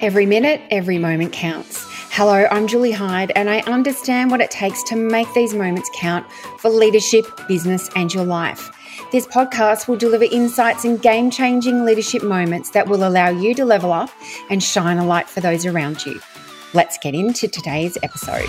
Every minute, every moment counts. Hello, I'm Julie Hyde, and I understand what it takes to make these moments count for leadership, business, and your life. This podcast will deliver insights and game changing leadership moments that will allow you to level up and shine a light for those around you. Let's get into today's episode.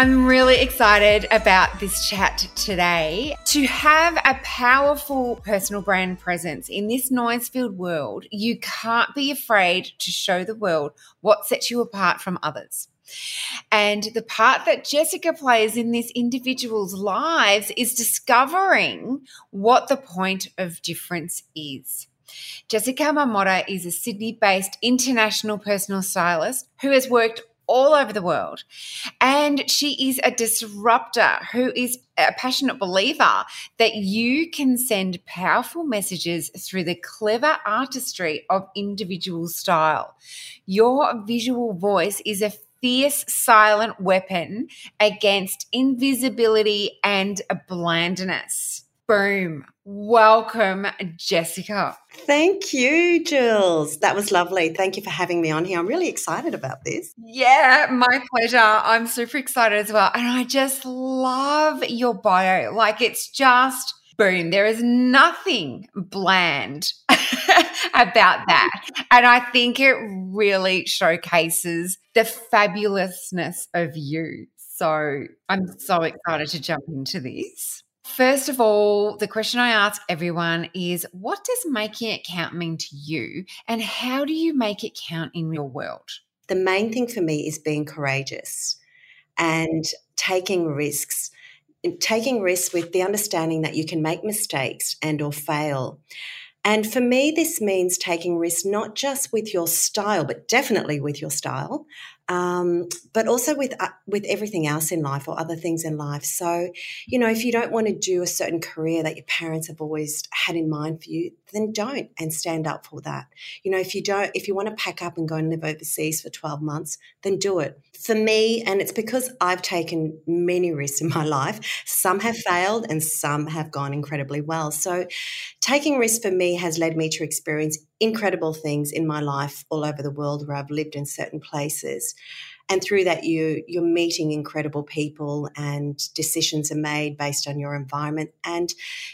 I'm really excited about this chat today. To have a powerful personal brand presence in this noise filled world, you can't be afraid to show the world what sets you apart from others. And the part that Jessica plays in this individual's lives is discovering what the point of difference is. Jessica Marmotta is a Sydney based international personal stylist who has worked all over the world. And she is a disruptor who is a passionate believer that you can send powerful messages through the clever artistry of individual style. Your visual voice is a fierce silent weapon against invisibility and blandness. Boom. Welcome, Jessica. Thank you, Jules. That was lovely. Thank you for having me on here. I'm really excited about this. Yeah, my pleasure. I'm super excited as well. And I just love your bio. Like, it's just boom. There is nothing bland about that. And I think it really showcases the fabulousness of you. So I'm so excited to jump into this. First of all, the question I ask everyone is what does making it count mean to you? And how do you make it count in your world? The main thing for me is being courageous and taking risks. Taking risks with the understanding that you can make mistakes and or fail. And for me, this means taking risks not just with your style, but definitely with your style, um, but also with uh, with everything else in life or other things in life. So, you know, if you don't want to do a certain career that your parents have always had in mind for you, then don't and stand up for that. You know, if you don't, if you want to pack up and go and live overseas for twelve months, then do it. For me, and it's because I've taken many risks in my life. Some have failed and some have gone incredibly well. So, taking risks for me has led me to experience incredible things in my life all over the world where I've lived in certain places. And through that, you, you're meeting incredible people and decisions are made based on your environment. And,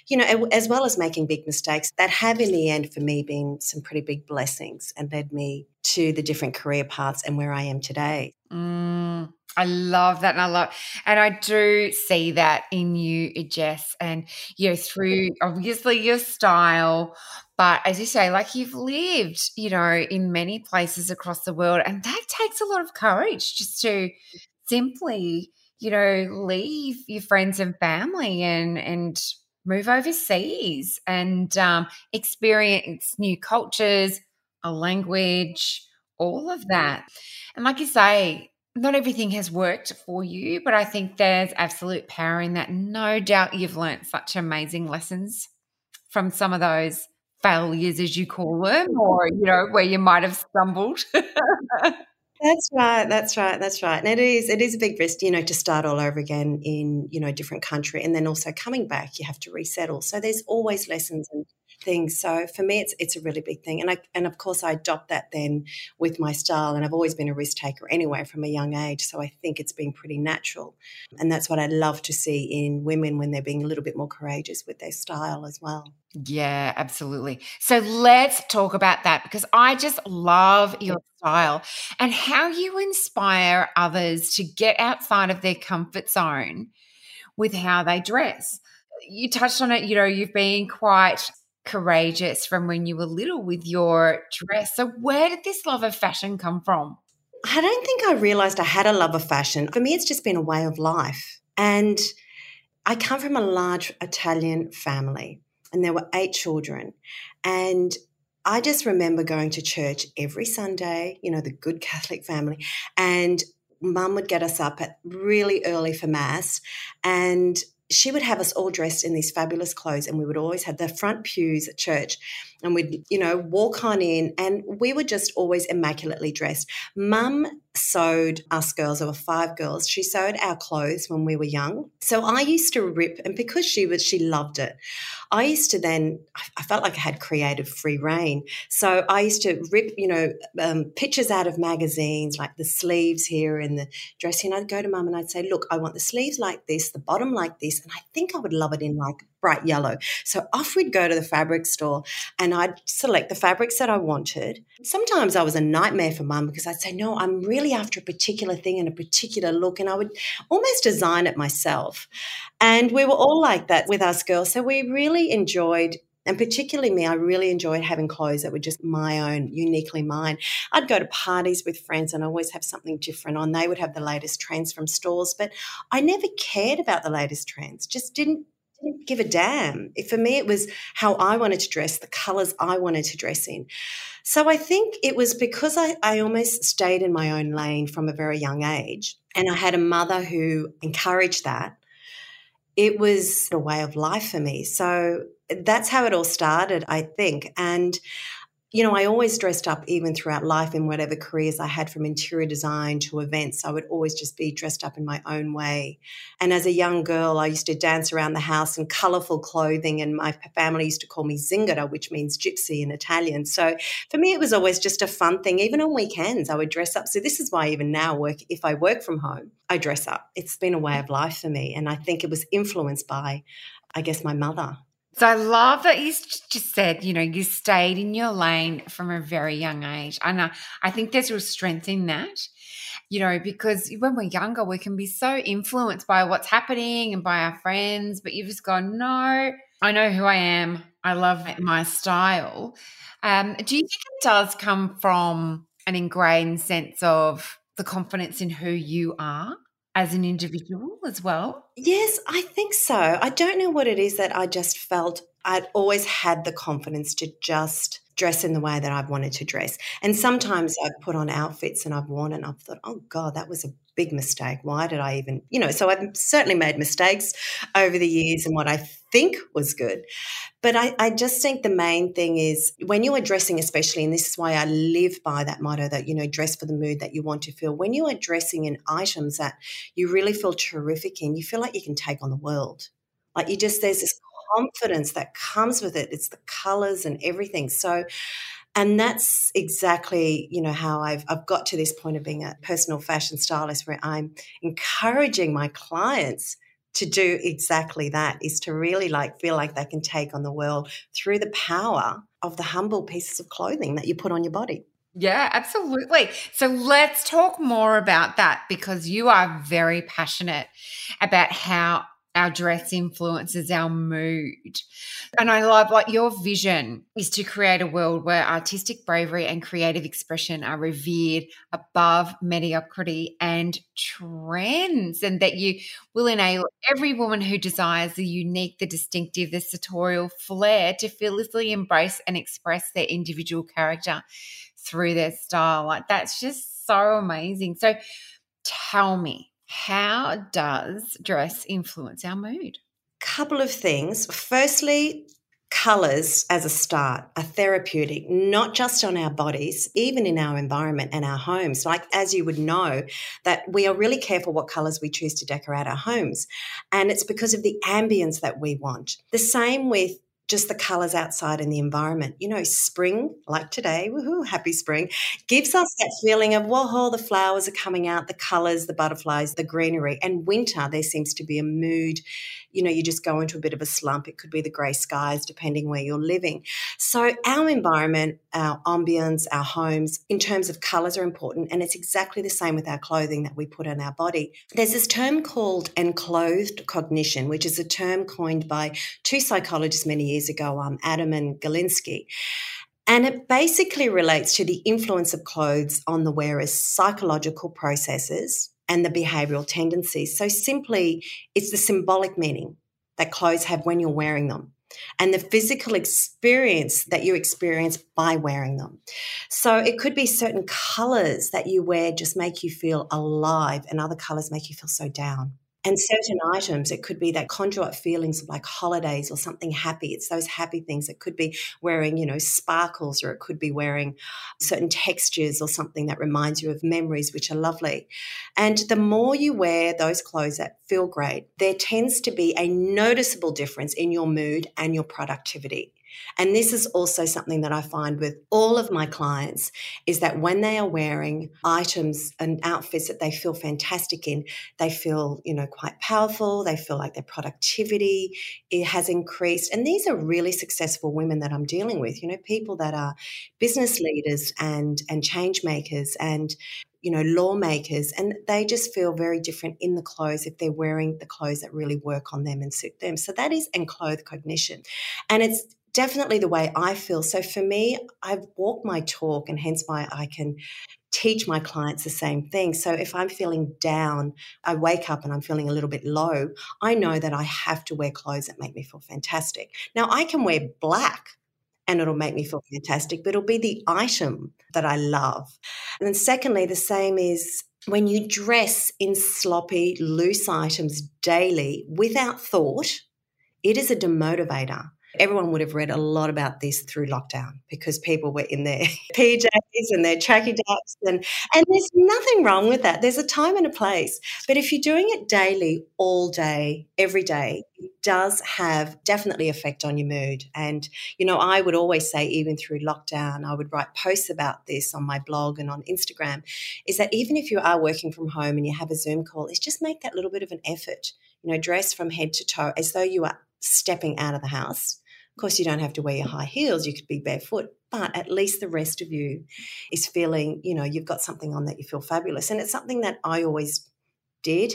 you know, as well as making big mistakes that have in the end for me been some pretty big blessings and led me to the different career paths and where I am today. Mm, I love that. And I love, and I do see that in you, Jess, and, you know, through obviously your style, but as you say, like you've lived, you know, in many places across the world, and that takes a lot of courage just to simply, you know, leave your friends and family and and move overseas and um, experience new cultures, a language, all of that. And like you say, not everything has worked for you, but I think there's absolute power in that. No doubt you've learned such amazing lessons from some of those failures, as you call them, or, you know, where you might have stumbled. That's right. That's right. That's right. And it is it is a big risk, you know, to start all over again in you know a different country, and then also coming back, you have to resettle. So there's always lessons and things. So for me, it's it's a really big thing, and I and of course I adopt that then with my style, and I've always been a risk taker anyway from a young age. So I think it's been pretty natural, and that's what I love to see in women when they're being a little bit more courageous with their style as well. Yeah, absolutely. So let's talk about that because I just love your style and how you inspire others to get outside of their comfort zone with how they dress. You touched on it, you know, you've been quite courageous from when you were little with your dress. So, where did this love of fashion come from? I don't think I realized I had a love of fashion. For me, it's just been a way of life. And I come from a large Italian family, and there were eight children. And I just remember going to church every Sunday, you know, the good Catholic family, and mum would get us up at really early for mass and she would have us all dressed in these fabulous clothes and we would always have the front pews at church and we'd you know walk on in and we were just always immaculately dressed. Mum sewed us girls, there were five girls, she sewed our clothes when we were young. So I used to rip, and because she was, she loved it. I used to then, I felt like I had creative free reign. So I used to rip, you know, um, pictures out of magazines, like the sleeves here and the dressing. I'd go to mum and I'd say, look, I want the sleeves like this, the bottom like this, and I think I would love it in like bright yellow. So off we'd go to the fabric store and I'd select the fabrics that I wanted. Sometimes I was a nightmare for mum because I'd say, no, I'm really after a particular thing and a particular look. And I would almost design it myself. And we were all like that with us girls. So we really enjoyed and particularly me, I really enjoyed having clothes that were just my own, uniquely mine. I'd go to parties with friends and always have something different on. They would have the latest trends from stores, but I never cared about the latest trends. Just didn't didn't give a damn. For me, it was how I wanted to dress, the colors I wanted to dress in. So I think it was because I, I almost stayed in my own lane from a very young age. And I had a mother who encouraged that. It was a way of life for me. So that's how it all started, I think. And you know, I always dressed up even throughout life in whatever careers I had from interior design to events. I would always just be dressed up in my own way. And as a young girl, I used to dance around the house in colorful clothing, and my family used to call me Zingara, which means gypsy in Italian. So for me, it was always just a fun thing. Even on weekends, I would dress up. So this is why even now, work if I work from home, I dress up. It's been a way of life for me. And I think it was influenced by, I guess, my mother. So I love that you just said, you know, you stayed in your lane from a very young age. And I, I think there's real strength in that, you know, because when we're younger, we can be so influenced by what's happening and by our friends, but you've just gone, no, I know who I am. I love my style. Um, do you think it does come from an ingrained sense of the confidence in who you are? As an individual as well? Yes, I think so. I don't know what it is that I just felt I'd always had the confidence to just dress in the way that I've wanted to dress. And sometimes I've put on outfits and I've worn and I've thought, oh God, that was a big mistake. Why did I even, you know, so I've certainly made mistakes over the years and what I think was good. But I, I just think the main thing is when you are dressing, especially, and this is why I live by that motto that, you know, dress for the mood that you want to feel. When you are dressing in items that you really feel terrific in, you feel like you can take on the world. Like you just, there's this confidence that comes with it. It's the colors and everything. So, and that's exactly you know how I've I've got to this point of being a personal fashion stylist where I'm encouraging my clients to do exactly that is to really like feel like they can take on the world through the power of the humble pieces of clothing that you put on your body. Yeah, absolutely. So let's talk more about that because you are very passionate about how our dress influences our mood. And I love like your vision is to create a world where artistic bravery and creative expression are revered above mediocrity and trends, and that you will enable every woman who desires the unique, the distinctive, the sartorial flair to fearlessly embrace and express their individual character through their style. Like that's just so amazing. So tell me, how does dress influence our mood? Couple of things. Firstly, colors as a start are therapeutic, not just on our bodies, even in our environment and our homes. Like, as you would know, that we are really careful what colors we choose to decorate our homes. And it's because of the ambience that we want. The same with just the colors outside in the environment. You know, spring, like today, woohoo, happy spring, gives us that feeling of, whoa, the flowers are coming out, the colors, the butterflies, the greenery. And winter, there seems to be a mood you know, you just go into a bit of a slump. It could be the grey skies, depending where you're living. So, our environment, our ambience, our homes, in terms of colours, are important. And it's exactly the same with our clothing that we put on our body. There's this term called enclothed cognition, which is a term coined by two psychologists many years ago, um, Adam and Galinsky. And it basically relates to the influence of clothes on the wearer's psychological processes, and the behavioral tendencies. So, simply, it's the symbolic meaning that clothes have when you're wearing them and the physical experience that you experience by wearing them. So, it could be certain colors that you wear just make you feel alive, and other colors make you feel so down. And certain items, it could be that conjure up feelings of like holidays or something happy. It's those happy things. It could be wearing, you know, sparkles or it could be wearing certain textures or something that reminds you of memories, which are lovely. And the more you wear those clothes that feel great, there tends to be a noticeable difference in your mood and your productivity. And this is also something that I find with all of my clients is that when they are wearing items and outfits that they feel fantastic in, they feel, you know, quite powerful, they feel like their productivity it has increased. And these are really successful women that I'm dealing with, you know, people that are business leaders and and change makers and you know, lawmakers, and they just feel very different in the clothes if they're wearing the clothes that really work on them and suit them. So that is enclothed cognition. And it's definitely the way I feel. So for me, I've walked my talk, and hence why I can teach my clients the same thing. So if I'm feeling down, I wake up and I'm feeling a little bit low, I know that I have to wear clothes that make me feel fantastic. Now, I can wear black and it'll make me feel fantastic, but it'll be the item that I love. And then, secondly, the same is when you dress in sloppy, loose items daily without thought, it is a demotivator everyone would have read a lot about this through lockdown because people were in their PJs and their tracky ducks and and there's nothing wrong with that. There's a time and a place. But if you're doing it daily, all day, every day, it does have definitely effect on your mood. And you know, I would always say even through lockdown, I would write posts about this on my blog and on Instagram is that even if you are working from home and you have a Zoom call, is just make that little bit of an effort. You know, dress from head to toe as though you are stepping out of the house of course, you don't have to wear your high heels, you could be barefoot, but at least the rest of you is feeling, you know, you've got something on that you feel fabulous. And it's something that I always did,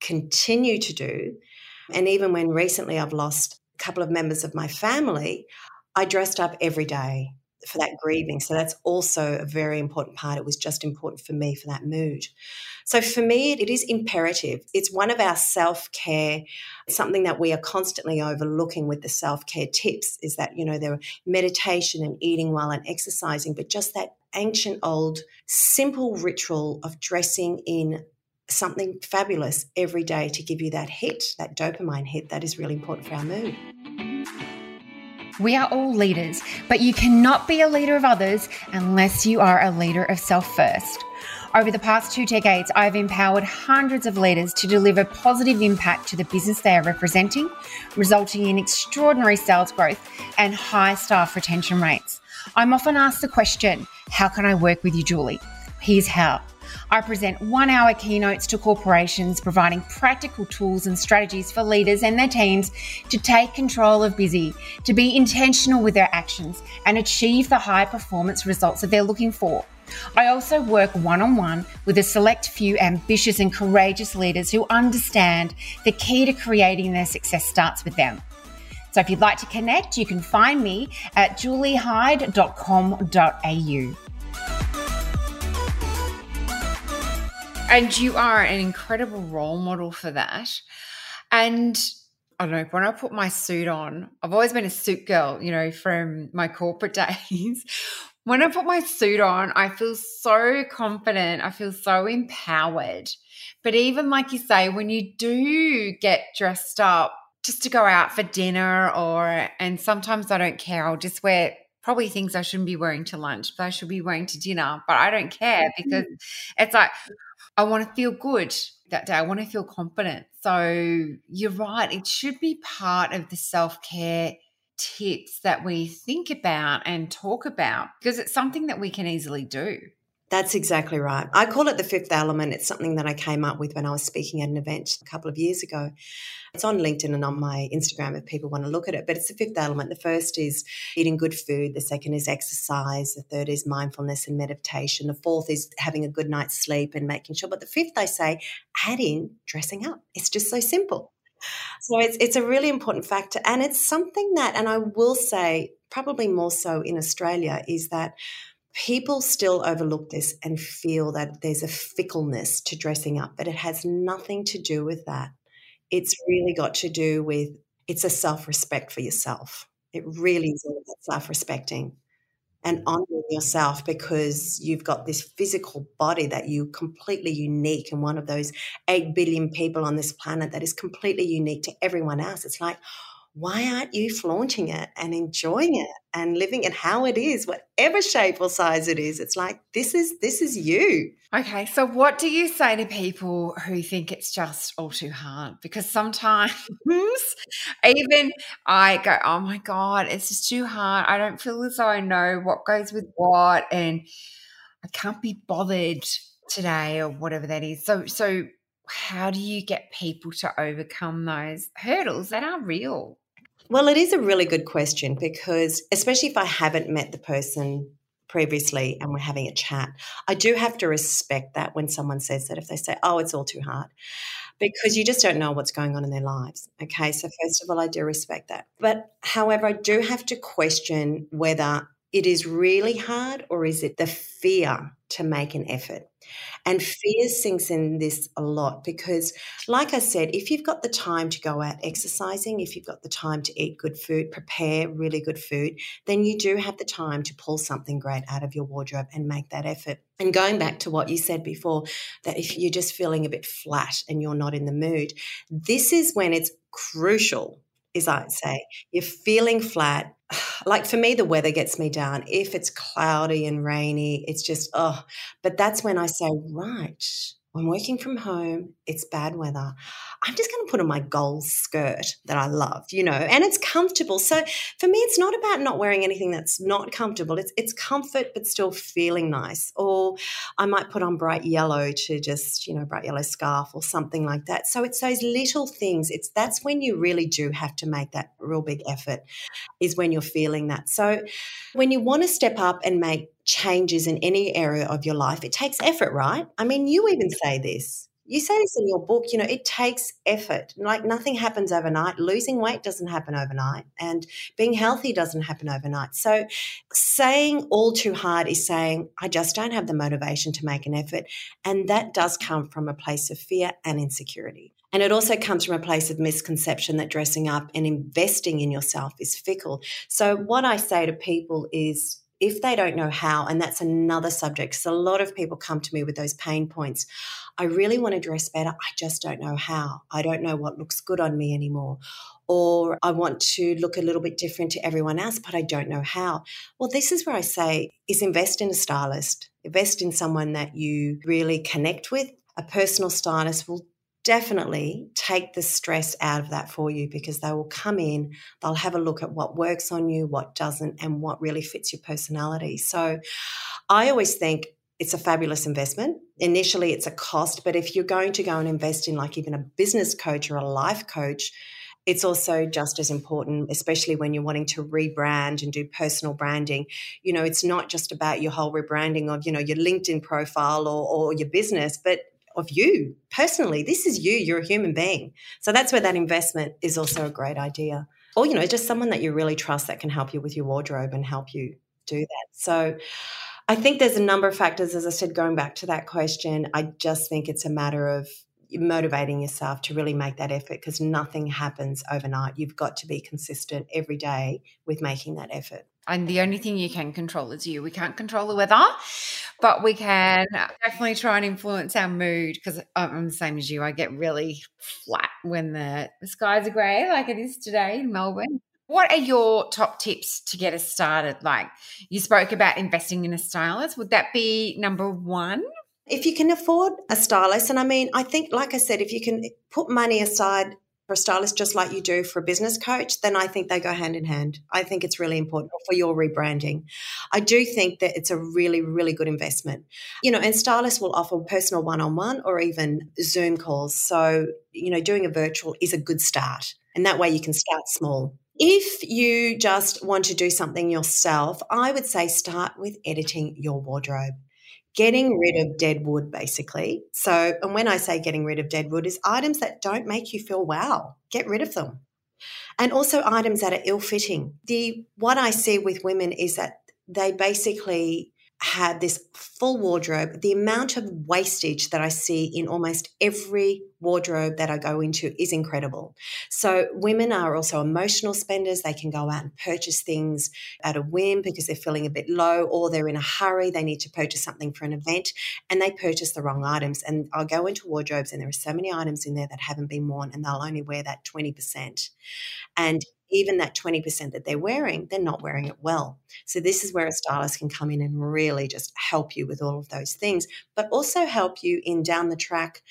continue to do. And even when recently I've lost a couple of members of my family, I dressed up every day for that grieving. So that's also a very important part. It was just important for me for that mood. So for me, it is imperative. It's one of our self care, something that we are constantly overlooking with the self care tips is that, you know, there are meditation and eating well and exercising, but just that ancient old simple ritual of dressing in something fabulous every day to give you that hit, that dopamine hit that is really important for our mood. We are all leaders, but you cannot be a leader of others unless you are a leader of self first. Over the past two decades, I've empowered hundreds of leaders to deliver positive impact to the business they are representing, resulting in extraordinary sales growth and high staff retention rates. I'm often asked the question, How can I work with you, Julie? Here's how. I present one hour keynotes to corporations, providing practical tools and strategies for leaders and their teams to take control of busy, to be intentional with their actions, and achieve the high performance results that they're looking for. I also work one on one with a select few ambitious and courageous leaders who understand the key to creating their success starts with them. So if you'd like to connect, you can find me at juliehyde.com.au. And you are an incredible role model for that. And I don't know, when I put my suit on, I've always been a suit girl, you know, from my corporate days. when I put my suit on, I feel so confident. I feel so empowered. But even like you say, when you do get dressed up just to go out for dinner or, and sometimes I don't care, I'll just wear probably things I shouldn't be wearing to lunch, but I should be wearing to dinner. But I don't care mm-hmm. because it's like, I want to feel good that day. I want to feel confident. So you're right. It should be part of the self care tips that we think about and talk about because it's something that we can easily do. That's exactly right. I call it the fifth element. It's something that I came up with when I was speaking at an event a couple of years ago. It's on LinkedIn and on my Instagram if people want to look at it. But it's the fifth element. The first is eating good food. The second is exercise. The third is mindfulness and meditation. The fourth is having a good night's sleep and making sure. But the fifth, I say, add in dressing up. It's just so simple. So it's it's a really important factor. And it's something that, and I will say, probably more so in Australia, is that people still overlook this and feel that there's a fickleness to dressing up, but it has nothing to do with that. It's really got to do with it's a self respect for yourself. It really is all about self respecting. and mm. honoring yourself because you've got this physical body that you completely unique and one of those 8 billion people on this planet that is completely unique to everyone else. It's like, why aren't you flaunting it and enjoying it and living it how it is whatever shape or size it is? It's like this is this is you. Okay so what do you say to people who think it's just all too hard? Because sometimes even i go oh my god it's just too hard. I don't feel as though i know what goes with what and i can't be bothered today or whatever that is. So so how do you get people to overcome those hurdles that are real well, it is a really good question because, especially if I haven't met the person previously and we're having a chat, I do have to respect that when someone says that, if they say, oh, it's all too hard, because you just don't know what's going on in their lives. Okay. So, first of all, I do respect that. But however, I do have to question whether it is really hard or is it the fear to make an effort? And mm. fear sinks in this a lot because, like I said, if you've got the time to go out exercising, if you've got the time to eat good food, prepare really good food, then you do have the time to pull something great out of your wardrobe and make that effort. And going back to what you said before, that if you're just feeling a bit flat and you're not in the mood, this is when it's crucial is I'd say you're feeling flat, like for me, the weather gets me down. If it's cloudy and rainy, it's just, oh, but that's when I say, right, I'm working from home. It's bad weather. I'm just going to put on my gold skirt that I love, you know, and it's comfortable. So for me, it's not about not wearing anything that's not comfortable. It's it's comfort, but still feeling nice. Or I might put on bright yellow to just, you know, bright yellow scarf or something like that. So it's those little things. It's that's when you really do have to make that real big effort, is when you're feeling that. So when you want to step up and make changes in any area of your life, it takes effort, right? I mean, you even say this. You say this in your book, you know, it takes effort. Like nothing happens overnight. Losing weight doesn't happen overnight, and being healthy doesn't happen overnight. So, saying all too hard is saying, I just don't have the motivation to make an effort. And that does come from a place of fear and insecurity. And it also comes from a place of misconception that dressing up and investing in yourself is fickle. So, what I say to people is if they don't know how, and that's another subject, because a lot of people come to me with those pain points. I really want to dress better. I just don't know how. I don't know what looks good on me anymore. Or I want to look a little bit different to everyone else, but I don't know how. Well, this is where I say is invest in a stylist. Invest in someone that you really connect with. A personal stylist will definitely take the stress out of that for you because they will come in, they'll have a look at what works on you, what doesn't, and what really fits your personality. So I always think it's a fabulous investment. Initially, it's a cost, but if you're going to go and invest in, like, even a business coach or a life coach, it's also just as important, especially when you're wanting to rebrand and do personal branding. You know, it's not just about your whole rebranding of, you know, your LinkedIn profile or, or your business, but of you personally. This is you, you're a human being. So that's where that investment is also a great idea. Or, you know, just someone that you really trust that can help you with your wardrobe and help you do that. So I think there's a number of factors, as I said, going back to that question. I just think it's a matter of motivating yourself to really make that effort because nothing happens overnight. You've got to be consistent every day with making that effort. And the only thing you can control is you. We can't control the weather, but we can definitely try and influence our mood because I'm the same as you. I get really flat when the, skies are grey, like it is today in Melbourne. What are your top tips to get us started? Like you spoke about investing in a stylist. Would that be number one? If you can afford a stylist, and I mean, I think, like I said, if you can put money aside for a stylist just like you do for a business coach, then I think they go hand in hand. I think it's really important for your rebranding. I do think that it's a really, really good investment. You know, and stylists will offer personal one on one or even Zoom calls. So, you know, doing a virtual is a good start. And that way you can start small. If you just want to do something yourself, I would say start with editing your wardrobe getting rid of dead wood basically. So and when i say getting rid of dead wood is items that don't make you feel wow get rid of them. And also items that are ill-fitting. The what i see with women is that they basically had this full wardrobe, the amount of wastage that I see in almost every wardrobe that I go into is incredible. So, women are also emotional spenders. They can go out and purchase things at a whim because they're feeling a bit low or they're in a hurry. They need to purchase something for an event and they purchase the wrong items. And I'll go into wardrobes and there are so many items in there that haven't been worn and they'll only wear that 20%. And even that 20% that they're wearing, they're not wearing it well. So, this is where a stylist can come in and really just help you with all of those things, but also help you in down the track,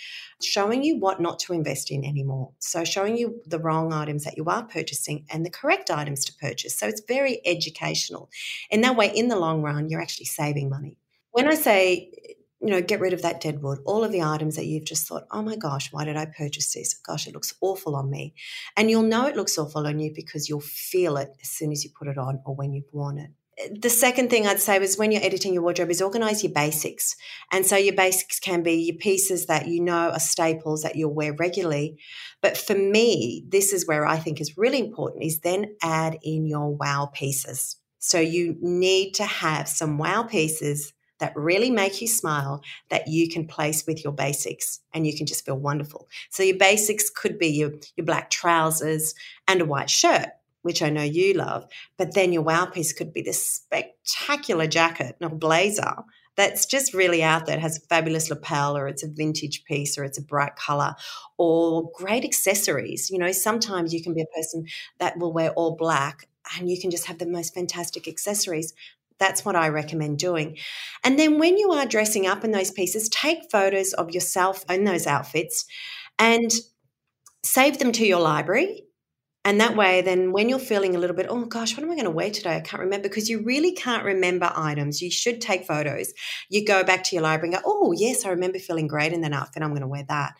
showing you what not to invest in anymore. So, showing you the wrong items that you are purchasing and the correct items to purchase. So, it's very educational. And that way, in the long run, you're actually saving money. When I say you know, get rid of that dead wood, all of the items that you've just thought, oh my gosh, why did I purchase this? Gosh, it looks awful on me. And you'll know it looks awful on you because you'll feel it as soon as you put it on or when you've worn it. The second thing I'd say was when you're editing your wardrobe is organize your basics. And so your basics can be your pieces that you know are staples that you'll wear regularly. But for me, this is where I think is really important is then add in your wow pieces. So you need to have some wow pieces that really make you smile that you can place with your basics and you can just feel wonderful. So your basics could be your, your black trousers and a white shirt, which I know you love, but then your wow piece could be this spectacular jacket or blazer that's just really out there. It has a fabulous lapel, or it's a vintage piece, or it's a bright color, or great accessories. You know, sometimes you can be a person that will wear all black and you can just have the most fantastic accessories. That's what I recommend doing. And then when you are dressing up in those pieces, take photos of yourself in those outfits and save them to your library. And that way, then when you're feeling a little bit, oh gosh, what am I going to wear today? I can't remember because you really can't remember items. You should take photos. You go back to your library and go, oh, yes, I remember feeling great in that outfit. I'm going to wear that.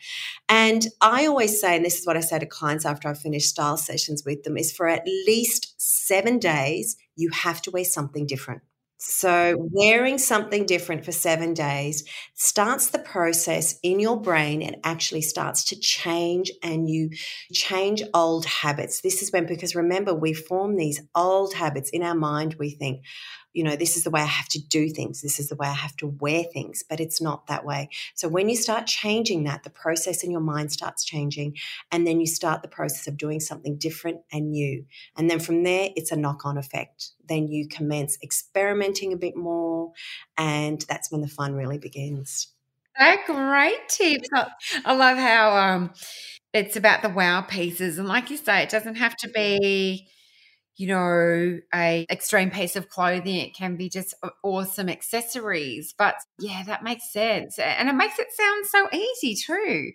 And I always say, and this is what I say to clients after I finish style sessions with them, is for at least seven days, you have to wear something different. So, wearing something different for seven days starts the process in your brain and actually starts to change, and you change old habits. This is when, because remember, we form these old habits in our mind. We think, you know, this is the way I have to do things. This is the way I have to wear things, but it's not that way. So when you start changing that, the process in your mind starts changing. And then you start the process of doing something different and new. And then from there, it's a knock on effect. Then you commence experimenting a bit more. And that's when the fun really begins. A great tips. I love how um, it's about the wow pieces. And like you say, it doesn't have to be you know, a extreme piece of clothing. It can be just awesome accessories. But yeah, that makes sense. And it makes it sound so easy too.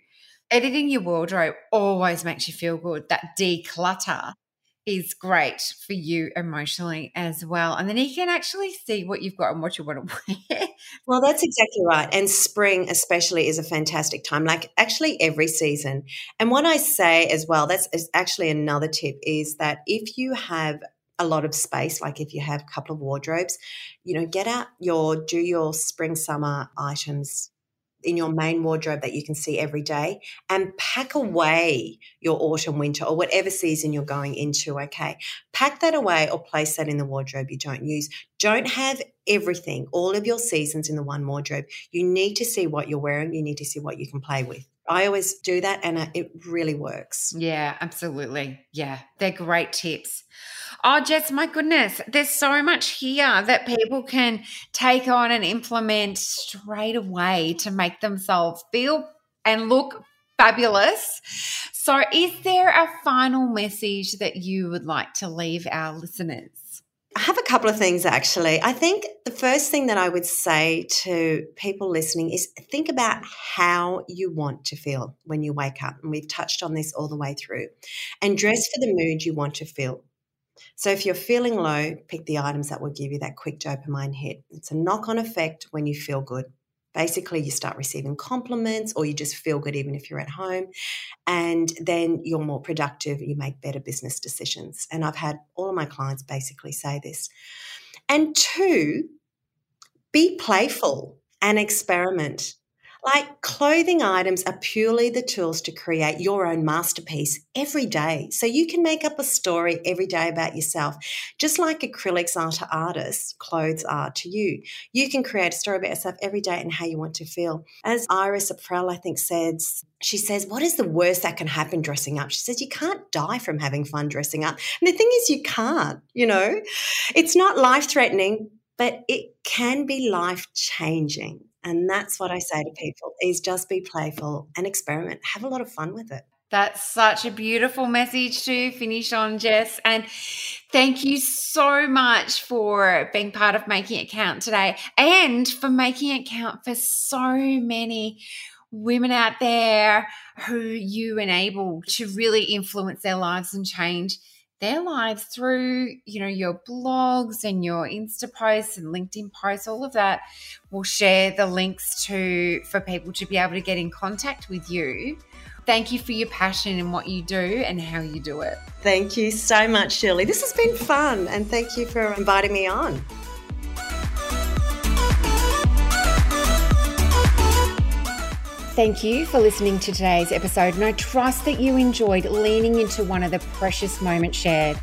Editing your wardrobe always makes you feel good. That declutter is great for you emotionally as well. And then you can actually see what you've got and what you want to wear. Well, that's exactly right. And spring, especially, is a fantastic time, like actually every season. And what I say as well, that's actually another tip is that if you have a lot of space, like if you have a couple of wardrobes, you know, get out your, do your spring, summer items in your main wardrobe that you can see every day and pack away your autumn, winter, or whatever season you're going into. Okay. Pack that away or place that in the wardrobe you don't use. Don't have everything, all of your seasons in the one wardrobe. You need to see what you're wearing. You need to see what you can play with. I always do that and uh, it really works. Yeah, absolutely. Yeah, they're great tips. Oh, Jess, my goodness, there's so much here that people can take on and implement straight away to make themselves feel and look fabulous. So, is there a final message that you would like to leave our listeners? I have a couple of things actually. I think the first thing that I would say to people listening is think about how you want to feel when you wake up. And we've touched on this all the way through. And dress for the mood you want to feel. So if you're feeling low, pick the items that will give you that quick dopamine hit. It's a knock on effect when you feel good. Basically, you start receiving compliments or you just feel good even if you're at home. And then you're more productive, you make better business decisions. And I've had all of my clients basically say this. And two, be playful and experiment. Like clothing items are purely the tools to create your own masterpiece every day. So you can make up a story every day about yourself, just like acrylics are to artists, clothes are to you. You can create a story about yourself every day and how you want to feel. As Iris Apfel, I think, says, she says, What is the worst that can happen dressing up? She says, You can't die from having fun dressing up. And the thing is, you can't, you know, it's not life threatening, but it can be life changing. And that's what I say to people is just be playful and experiment. Have a lot of fun with it. That's such a beautiful message to finish on, Jess. And thank you so much for being part of Making It Count today and for making it count for so many women out there who you enable to really influence their lives and change their lives through you know your blogs and your insta posts and linkedin posts all of that we'll share the links to for people to be able to get in contact with you. Thank you for your passion and what you do and how you do it. Thank you so much Julie. This has been fun and thank you for inviting me on Thank you for listening to today's episode, and I trust that you enjoyed leaning into one of the precious moments shared.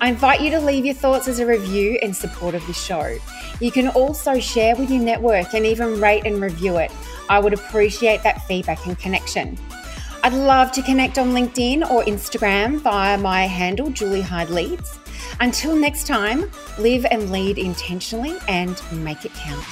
I invite you to leave your thoughts as a review in support of the show. You can also share with your network and even rate and review it. I would appreciate that feedback and connection. I'd love to connect on LinkedIn or Instagram via my handle, Julie Hyde Leads. Until next time, live and lead intentionally and make it count.